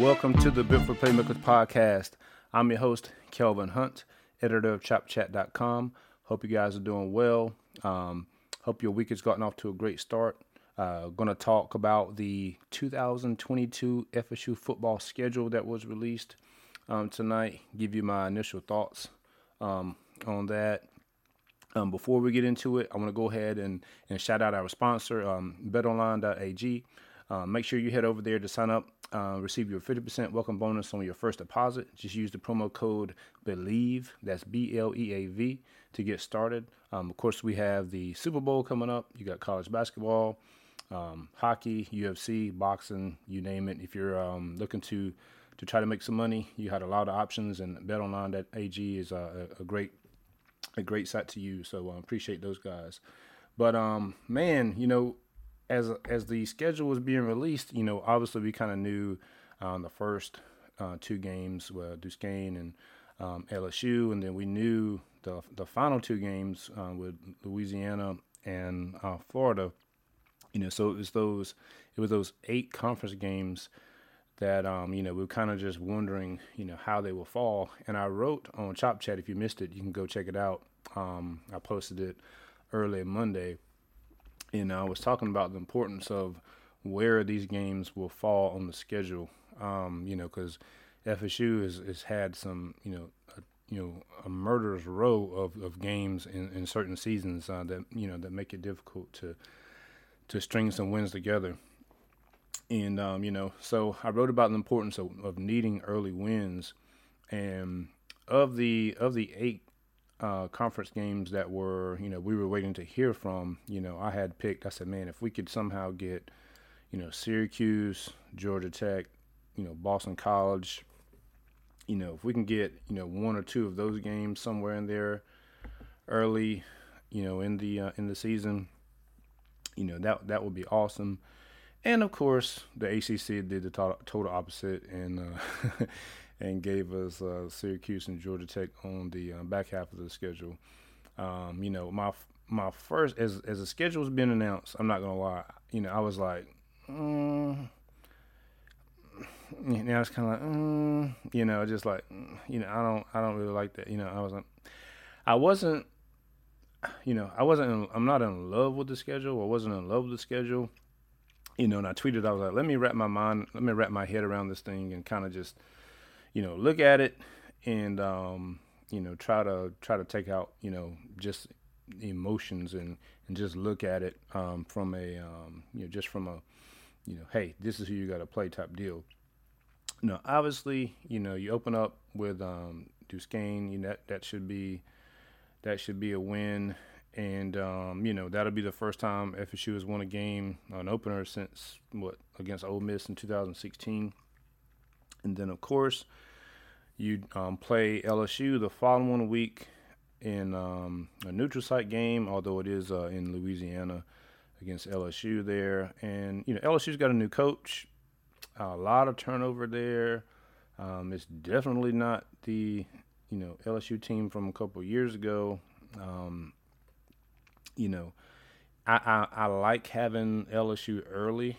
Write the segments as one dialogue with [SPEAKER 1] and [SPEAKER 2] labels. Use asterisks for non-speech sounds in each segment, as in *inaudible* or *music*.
[SPEAKER 1] welcome to the for Playmakers podcast. I'm your host, Kelvin Hunt, editor of ChopChat.com. Hope you guys are doing well. Um, hope your week has gotten off to a great start. Uh, going to talk about the 2022 FSU football schedule that was released um, tonight. Give you my initial thoughts um, on that. Um, before we get into it, I want to go ahead and, and shout out our sponsor, um, betonline.ag. Uh, make sure you head over there to sign up, uh, receive your 50% welcome bonus on your first deposit. Just use the promo code BLEAV, that's B L E A V, to get started. Um, of course, we have the Super Bowl coming up. You got college basketball, um, hockey, UFC, boxing, you name it. If you're um, looking to to try to make some money, you had a lot of options, and BetOnline.ag is a, a great a great site to use. So I uh, appreciate those guys. But um, man, you know, as as the schedule was being released, you know, obviously we kind of knew um, the first uh, two games were Duquesne and um, LSU, and then we knew the the final two games uh, with Louisiana and uh, Florida. You know, so it was those it was those eight conference games that um, you know we are kind of just wondering, you know, how they will fall. And I wrote on Chop Chat. If you missed it, you can go check it out. Um, I posted it early Monday and I was talking about the importance of where these games will fall on the schedule. Um, you know, because FSU has, has had some, you know, a, you know, a murderous row of, of games in, in certain seasons uh, that you know that make it difficult to to string some wins together. And um, you know, so I wrote about the importance of, of needing early wins, and of the of the eight uh, conference games that were, you know, we were waiting to hear from, you know, I had picked, I said, man, if we could somehow get, you know, Syracuse, Georgia Tech, you know, Boston College, you know, if we can get, you know, one or two of those games somewhere in there early, you know, in the uh, in the season, you know, that that would be awesome. And of course, the ACC did the total opposite and uh, *laughs* and gave us uh, Syracuse and Georgia Tech on the uh, back half of the schedule. Um, you know, my my first as as the schedule was being announced, I'm not gonna lie. You know, I was like, mm. you know, I was kind of like, mm. you know, just like, you know, I don't I don't really like that. You know, I wasn't, I wasn't, you know, I wasn't. In, I'm not in love with the schedule. I wasn't in love with the schedule. You know, and I tweeted, I was like, let me wrap my mind, let me wrap my head around this thing and kind of just you know, look at it and um, you know, try to try to take out, you know, just emotions and and just look at it um, from a um, you know, just from a you know, hey, this is who you got to play type deal. Now, obviously, you know, you open up with um, Duquesne, you know, that, that should be that should be a win. And um, you know that'll be the first time FSU has won a game, an opener since what against Ole Miss in 2016. And then, of course, you um, play LSU the following week in um, a neutral site game, although it is uh, in Louisiana against LSU there. And, you know, LSU's got a new coach, a lot of turnover there. Um, it's definitely not the, you know, LSU team from a couple years ago. Um, you know, I, I, I like having LSU early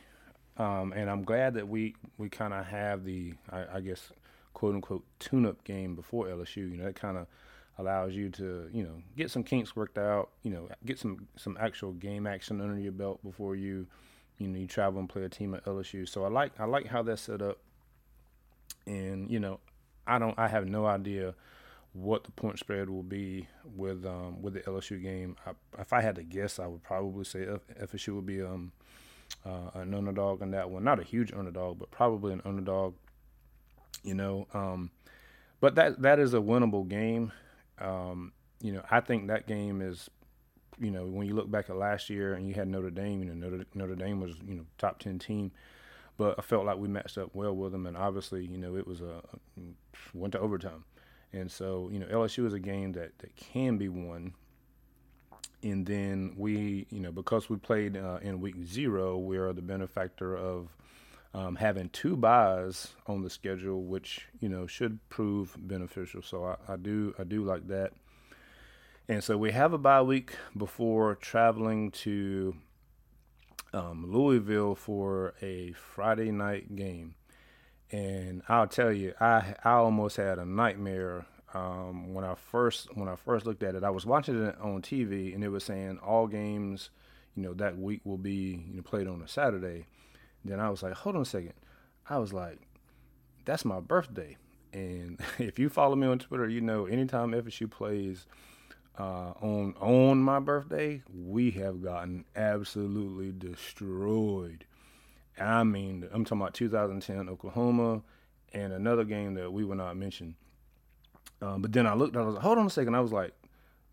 [SPEAKER 1] um, and I'm glad that we, we kind of have the, I, I, guess, quote unquote, tune up game before LSU. You know, that kind of allows you to, you know, get some kinks worked out, you know, get some, some actual game action under your belt before you, you know, you travel and play a team at LSU. So I like, I like how that's set up. And, you know, I don't, I have no idea what the point spread will be with, um, with the LSU game. I, if I had to guess, I would probably say FSU would be, um, uh, an underdog in that one. Not a huge underdog, but probably an underdog. You know, um, but that that is a winnable game. Um, you know, I think that game is, you know, when you look back at last year and you had Notre Dame, you know, Notre, Notre Dame was you know top ten team, but I felt like we matched up well with them, and obviously, you know, it was a went to overtime, and so you know LSU is a game that that can be won and then we, you know, because we played uh, in week zero, we are the benefactor of um, having two byes on the schedule, which you know should prove beneficial. So I, I do, I do like that. And so we have a bye week before traveling to um, Louisville for a Friday night game. And I'll tell you, I I almost had a nightmare um, when I first when I first looked at it. I was watching it on TV, and it was saying all games, you know, that week will be you know played on a Saturday. Then I was like, hold on a second. I was like, that's my birthday. And *laughs* if you follow me on Twitter, you know anytime FSU plays uh, on on my birthday, we have gotten absolutely destroyed. I mean, I'm talking about 2010 Oklahoma and another game that we will not mention. Um, but then I looked, I was like, hold on a second. I was like,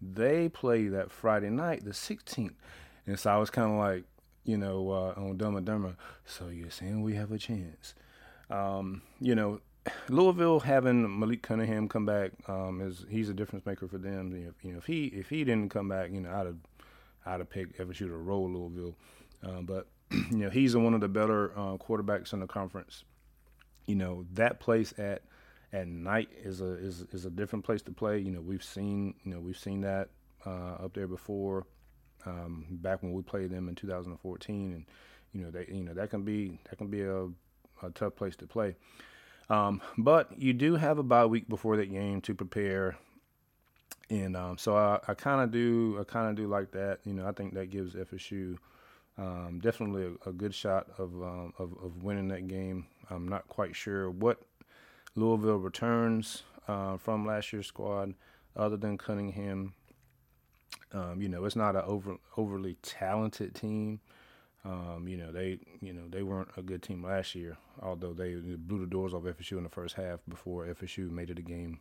[SPEAKER 1] they play that Friday night, the 16th. And so I was kind of like, you know, uh, on Dumb and Dumber. So you're saying we have a chance. Um, you know, Louisville having Malik Cunningham come back um, is he's a difference maker for them. You know, you know, if he if he didn't come back, you know, I'd have I'd have picked FSU to roll Louisville. Um, but *clears throat* you know, he's one of the better uh, quarterbacks in the conference. You know, that place at at night is a is is a different place to play. You know, we've seen you know we've seen that uh, up there before. Um, back when we played them in 2014, and you know they you know that can be that can be a, a tough place to play. Um, but you do have a bye week before that game to prepare, and um, so I, I kind of do I kind of do like that. You know, I think that gives FSU um, definitely a, a, good shot of, um, of, of winning that game. I'm not quite sure what Louisville returns uh, from last year's squad, other than Cunningham. Um, you know, it's not an over, overly talented team. Um, you know, they you know they weren't a good team last year, although they blew the doors off FSU in the first half before FSU made it a game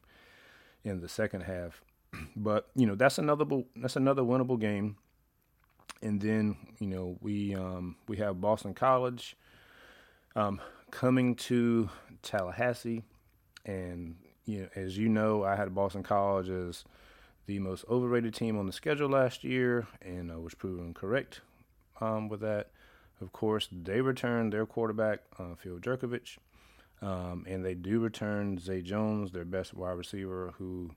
[SPEAKER 1] in the second half. *clears throat* But you know that's another that's another winnable game. And then you know we um, we have Boston College um, coming to Tallahassee, and you know as you know I had Boston College as the most overrated team on the schedule last year, and uh, was proven correct um, with that. Of course, they returned their quarterback, uh, Phil Jurkovec, um, and they do return Zay Jones, their best wide receiver, who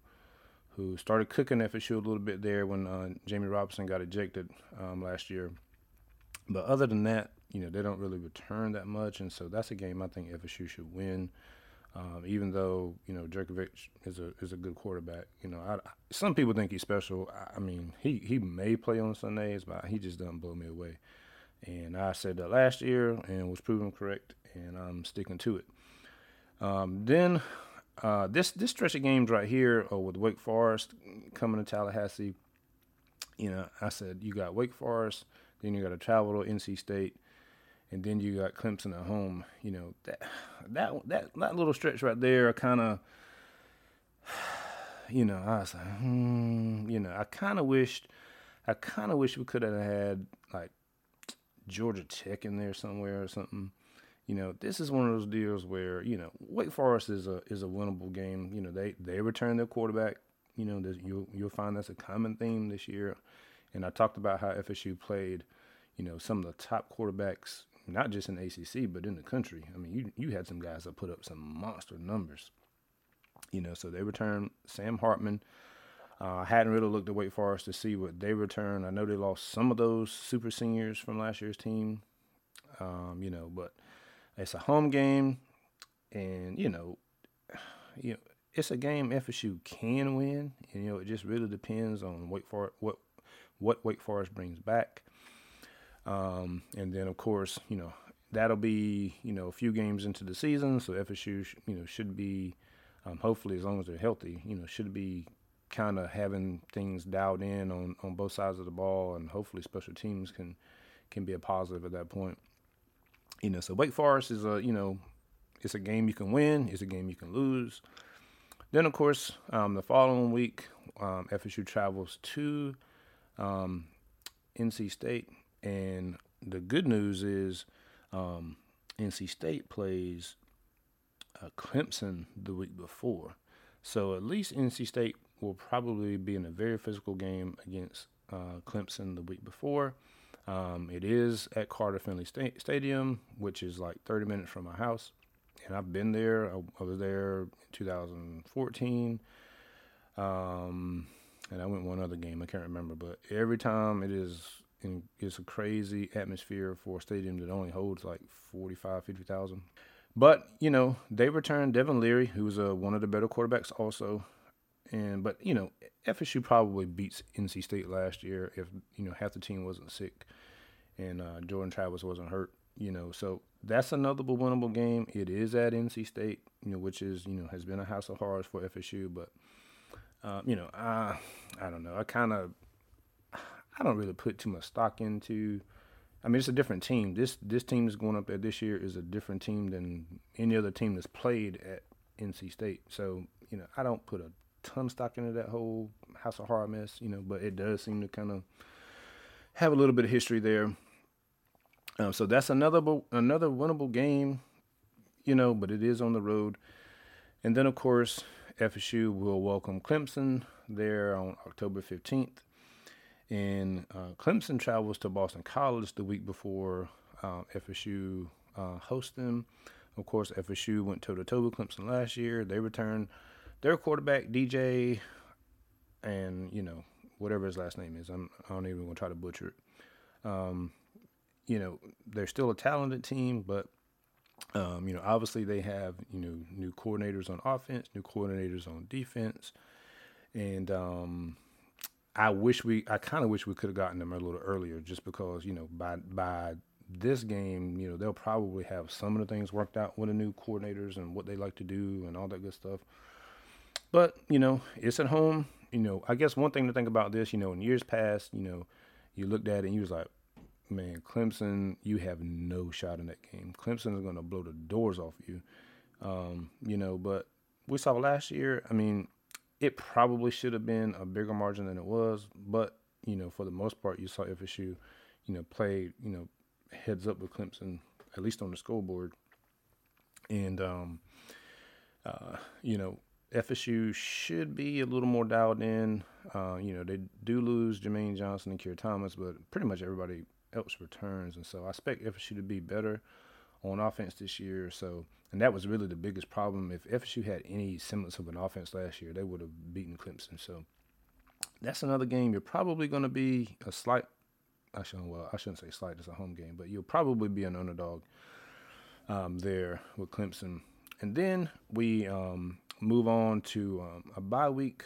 [SPEAKER 1] who started cooking FSU a little bit there when uh, Jammie Robinson got ejected um, last year. But other than that, you know, they don't really return that much, and so that's a game I think FSU should win. Um, even though you know Jurkovec is a is a good quarterback, you know, I, some people think he's special. I, I mean, he he may play on Sundays, but he just doesn't blow me away. And I said that last year and was proven correct, and I'm sticking to it. Um, then uh, this this stretch of games right here uh, with Wake Forest coming to Tallahassee, you know, I said you got Wake Forest, then you got to travel to NC State, and then you got Clemson at home. You know that that that that little stretch right there, kind of, *sighs* you know, I was like, hmm, you know, I kind of wished, I kind of wish we could have had like Georgia Tech in there somewhere or something. You know, this is one of those deals where you know Wake Forest is a is a winnable game. You know, they they return their quarterback. You know, you'll you'll find that's a common theme this year. And I talked about how FSU played, you know, some of the top quarterbacks, not just in the ACC but in the country. I mean, you you had some guys that put up some monster numbers. You know, so they returned Sam Hartman. Uh, I hadn't really looked at Wake Forest to see what they return. I know they lost some of those super seniors from last year's team, um, you know, but it's a home game, and you know, *sighs* you know, it's a game FSU can win. And, you know, it just really depends on Wake Forest what what Wake Forest brings back, um, and then of course, you know, that'll be you know a few games into the season, so FSU sh- you know should be. Um, hopefully, as long as they're healthy, you know, should be kind of having things dialed in on, on both sides of the ball, and hopefully special teams can can be a positive at that point. You know, so Wake Forest is a you know, it's a game you can win, it's a game you can lose. Then of course, um, the following week, um, FSU travels to um, NC State, and the good news is um, NC State plays uh, Clemson the week before. So at least NC State will probably be in a very physical game against uh, Clemson the week before. Um, it is at Carter Finley Sta- Stadium, which is like 30 minutes from my house. And I've been there. I, was there in 2014. Um, and I went one other game. I can't remember. But every time it is, in, it's a crazy atmosphere for a stadium that only holds like 45, 50,000. but you know they returned Devin Leary, who uh, one of the better quarterbacks also, and but you know FSU probably beats NC State last year if you know half the team wasn't sick, and uh, Jordan Travis wasn't hurt. You know, so that's another winnable game. It is at NC State, you know, which is you know has been a house of horrors for FSU, but um, you know, I I don't know. I kind of I don't really put too much stock into. I mean, it's a different team. This this team is going up there this year is a different team than any other team that's played at NC State. So you know, I don't put a ton of stock into that whole House of Horror mess. You know, but it does seem to kind of have a little bit of history there. Um, so that's another another winnable game, you know, but it is on the road. And then of course FSU will welcome Clemson there on October 15th. And uh, Clemson travels to Boston College the week before um, FSU uh, hosts them. Of course, FSU went toe to toe with Clemson last year. They returned their quarterback, DJ, and, you know, whatever his last name is. I'm, I don't even to try to butcher it. Um, you know, they're still a talented team, but um, you know, obviously they have you know new coordinators on offense, new coordinators on defense, and um, I wish we, I kind of wish we could have gotten them a little earlier, just because you know by by this game, you know they'll probably have some of the things worked out with the new coordinators and what they like to do and all that good stuff. But you know, it's at home. You know, I guess one thing to think about this, you know, in years past, you know, you looked at it and you was like, man, Clemson, you have no shot in that game. Clemson is going to blow the doors off you. Um, you know, but we saw last year, I mean, it probably should have been a bigger margin than it was, but, you know, for the most part, you saw FSU, you know, play, you know, heads up with Clemson, at least on the scoreboard. And, um, uh, you know, FSU should be a little more dialed in. Uh, you know, they do lose Jermaine Johnson and Keir Thomas, but pretty much everybody else returns. And so I expect FSU to be better on offense this year. So, and that was really the biggest problem. If FSU had any semblance of an offense last year, they would have beaten Clemson. So that's another game. You're probably going to be a slight. I shouldn't. Well, I shouldn't say slight. It's a home game, but you'll probably be an underdog um, there with Clemson. And then we um, move on to um, a bye week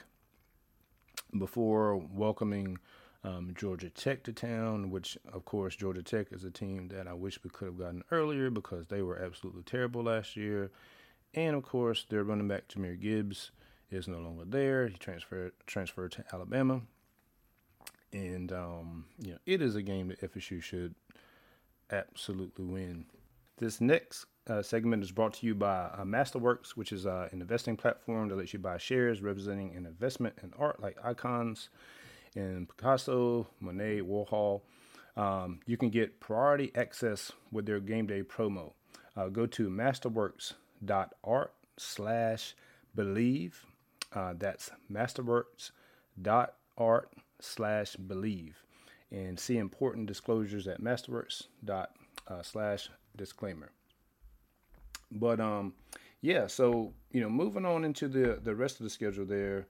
[SPEAKER 1] before welcoming um, Georgia Tech to town, which, of course, Georgia Tech is a team that I wish we could have gotten earlier because they were absolutely terrible last year. And, of course, their running back, Jahmyr Gibbs, is no longer there. He transferred transferred to Alabama. And, um, you know, it is a game that FSU should absolutely win. This next uh, segment is brought to you by uh, Masterworks, which is uh, an investing platform that lets you buy shares representing an investment in art like icons in Picasso, Monet, Warhol. Um, you can get priority access with their game day promo. Uh, go to masterworks.art slash bleav. Uh, that's masterworks.art slash bleav. And see important disclosures at masterworks dot uh, slash disclaimer. But um, yeah, so you know, moving on into the the rest of the schedule there.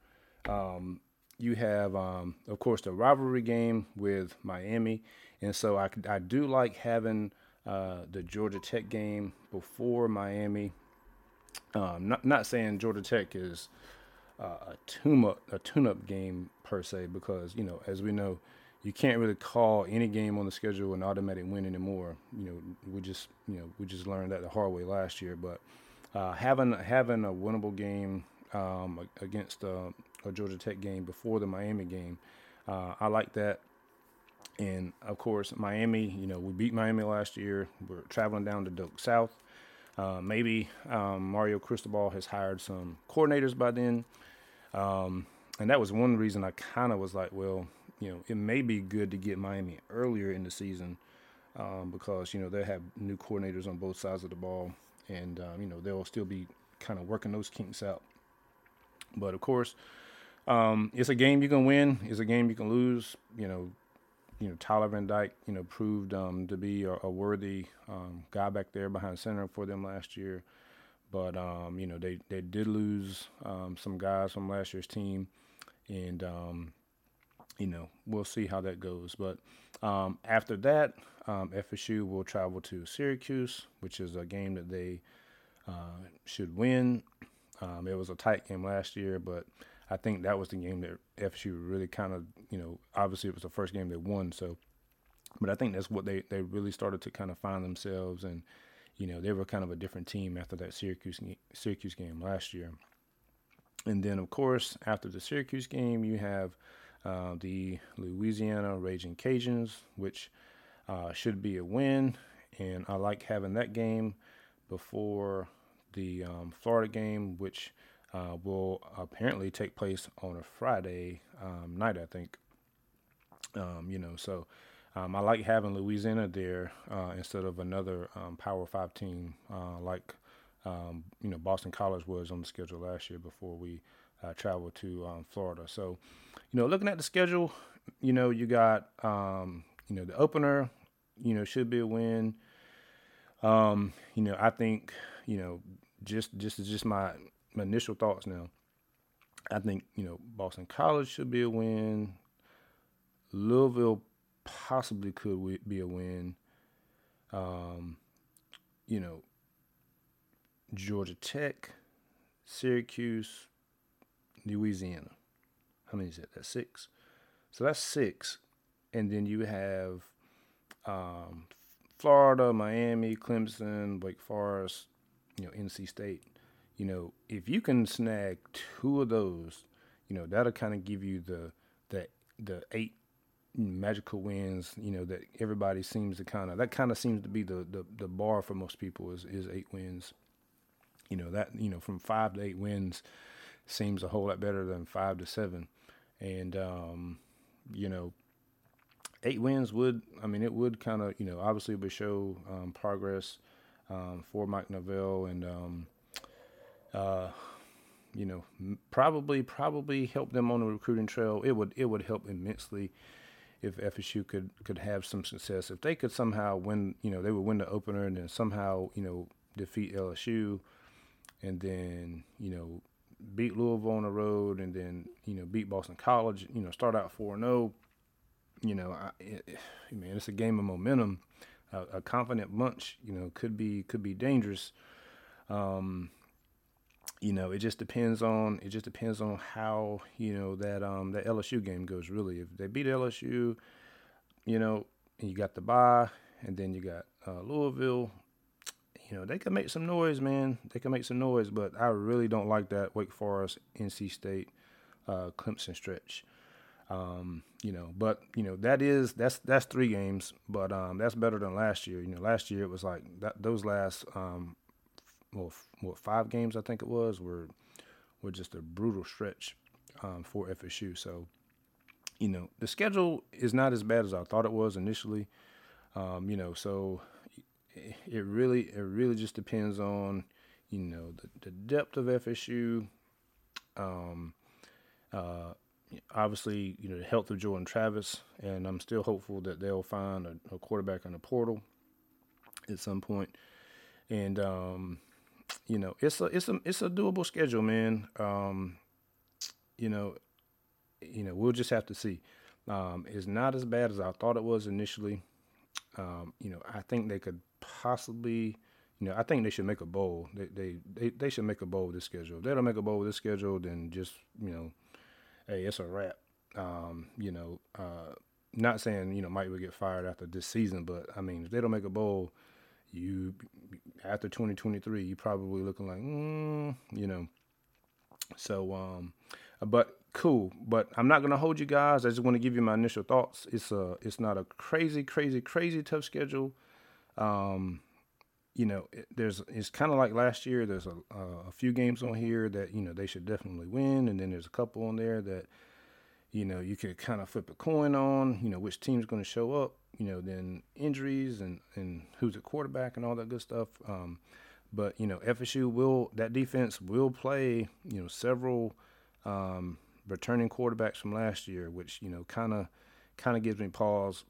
[SPEAKER 1] Um, you have, um, of course, the rivalry game with Miami, and so I, I do like having uh, the Georgia Tech game before Miami. Um, not not saying Georgia Tech is uh, a tune up a tune up game per se, because you know, as we know, you can't really call any game on the schedule an automatic win anymore. You know, we just you know we just learned that the hard way last year, but uh, having having a winnable game um, against uh, a Georgia Tech game before the Miami game. Uh, I like that. And of course, Miami, you know, we beat Miami last year. We're traveling down to Doak South. Uh, maybe um, Mario Cristobal has hired some coordinators by then. Um, and that was one reason I kind of was like, well, you know, it may be good to get Miami earlier in the season um, because, you know, they have new coordinators on both sides of the ball. And, um, you know, they'll still be kind of working those kinks out. But of course, um, it's a game you can win. It's a game you can lose. You know, you know Tyler Van Dyke, you know, proved um, to be a, a worthy um, guy back there behind center for them last year. But um, you know, they they did lose um, some guys from last year's team, and um, you know, we'll see how that goes. But after that, FSU will travel to Syracuse, which is a game that they uh, should win. It was a tight game last year, but I think that was the game that FSU really kind of, you know, obviously it was the first game they won. So, but I think that's what they, they really started to kind of find themselves. And, you know, they were kind of a different team after that Syracuse, Syracuse game last year. And then, of course, after the Syracuse game, you have uh, the Louisiana Raging Cajuns, which uh, should be a win. And I like having that game before the um, Florida game, which uh, will apparently take place on a Friday um, night, I think. Um, you know, so um, I like having Louisiana there uh, instead of another um, Power Five team uh, like um, you know Boston College was on the schedule last year before we uh, traveled to um, Florida. So, you know, looking at the schedule, you know, you got you know the opener, you know, should be a win. you know, I think you know just just just my, my initial thoughts now. I think you know Boston College should be a win. Louisville possibly could be a win. Um, you know, Georgia Tech, Syracuse, Louisiana. How many is that? That's six. So that's six, and then you have um, Florida, Miami, Clemson, Wake Forest, you know, NC State, you know, if you can snag two of those, you know, that'll kind of give you the the the eight magical wins, you know, that everybody seems to kind of that kind of seems to be the, the the bar for most people is is eight wins. You know, that you know, from five to eight wins seems a whole lot better than five to seven. And um, you know, eight wins would I mean it would kind of, you know, obviously would show um, progress um, for Mike Norvell and um, uh, you know probably probably help them on the recruiting trail. It would it would help immensely if FSU could could have some success. If they could somehow win, you know, they would win the opener and then somehow you know defeat LSU, and then you know beat Louisville on the road, and then you know beat Boston College. You know, start out four zero. Oh, you know, I, it, man, it's a game of momentum a, a confident bunch, you know, could be could be dangerous. Um, you know, it just depends on it just depends on how you know that um that LSU game goes. Really, if they beat LSU, you know, and you got the bye, and then you got uh, Louisville. You know, they can make some noise, man. They can make some noise, but I really don't like that Wake Forest, NC State, uh, Clemson stretch. Um, you know, but you know that is that's that's three games, but um, that's better than last year. You know, last year it was like that, those last um, well, what five games I think it was were were just a brutal stretch um, for FSU. So, you know, the schedule is not as bad as I thought it was initially. Um, you know, so it really it really just depends on you know the, the depth of FSU. Um, uh, obviously, you know, the health of Jordan Travis, and I'm still hopeful that they'll find a, a quarterback on the portal at some point. And um, you know, it's a it's a it's a doable schedule, man. Um, you know, you know, we'll just have to see. Um, it's not as bad as I thought it was initially. Um, you know, I think they could possibly, you know, I think they should make a bowl. They they they, they should make a bowl with this schedule. If they don't make a bowl with this schedule, then just you know hey, it's a wrap. Um, you know, uh, not saying you know Mike would get fired after this season, but I mean, if they don't make a bowl, you after 2023, you probably looking like, mm, you know. So, um, but cool. But I'm not gonna hold you guys. I just want to give you my initial thoughts. It's a, it's not a crazy, crazy, crazy tough schedule. Um, you know, it, there's it's kind of like last year. There's a, a few games on here that you know they should definitely win, and then there's a couple on there that you know you could kind of flip a coin on. You know which team's going to show up. You know then injuries and and who's the quarterback and all that good stuff. Um, but you know FSU will that defense will play you know several um, returning quarterbacks from last year, which you know kind of kind of gives me pause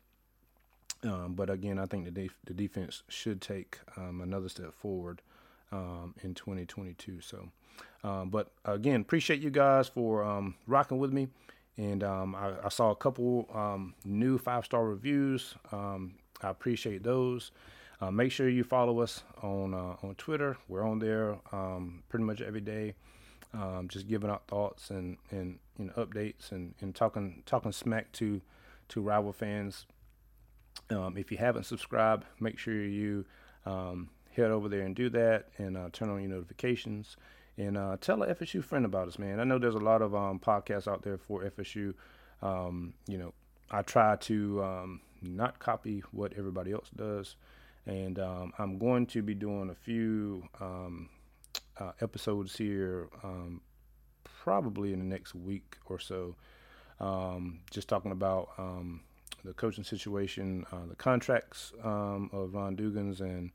[SPEAKER 1] um, but again, I think the def- the defense should take um, another step forward um, in 2022. So, um, but again, appreciate you guys for um, rocking with me. And um, I, I, saw a couple new five star reviews. I appreciate those. Uh, make sure you follow us on uh, on Twitter. We're on there um, pretty much every day, um, just giving out thoughts and and you know updates and, and talking talking smack to to rival fans. Um, if you haven't subscribed, make sure you um, head over there and do that and uh, turn on your notifications and uh, tell a FSU friend about us, man. I know there's a lot of um, podcasts out there for FSU. Um, you know, I try to um, not copy what everybody else does, and um, I'm going to be doing a few um, uh, episodes here, um, probably in the next week or so, just talking about the coaching situation, uh, the contracts of Ron Dugans and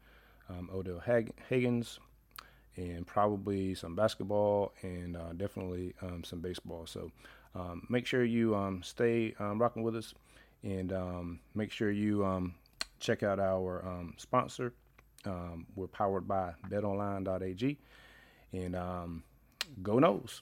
[SPEAKER 1] Odell Hag- Haggins and probably some basketball and uh, definitely um, some baseball. So um, make sure you um, stay um, rocking with us and um, make sure you um, check out our sponsor. we're powered by betonline.ag and go Noles.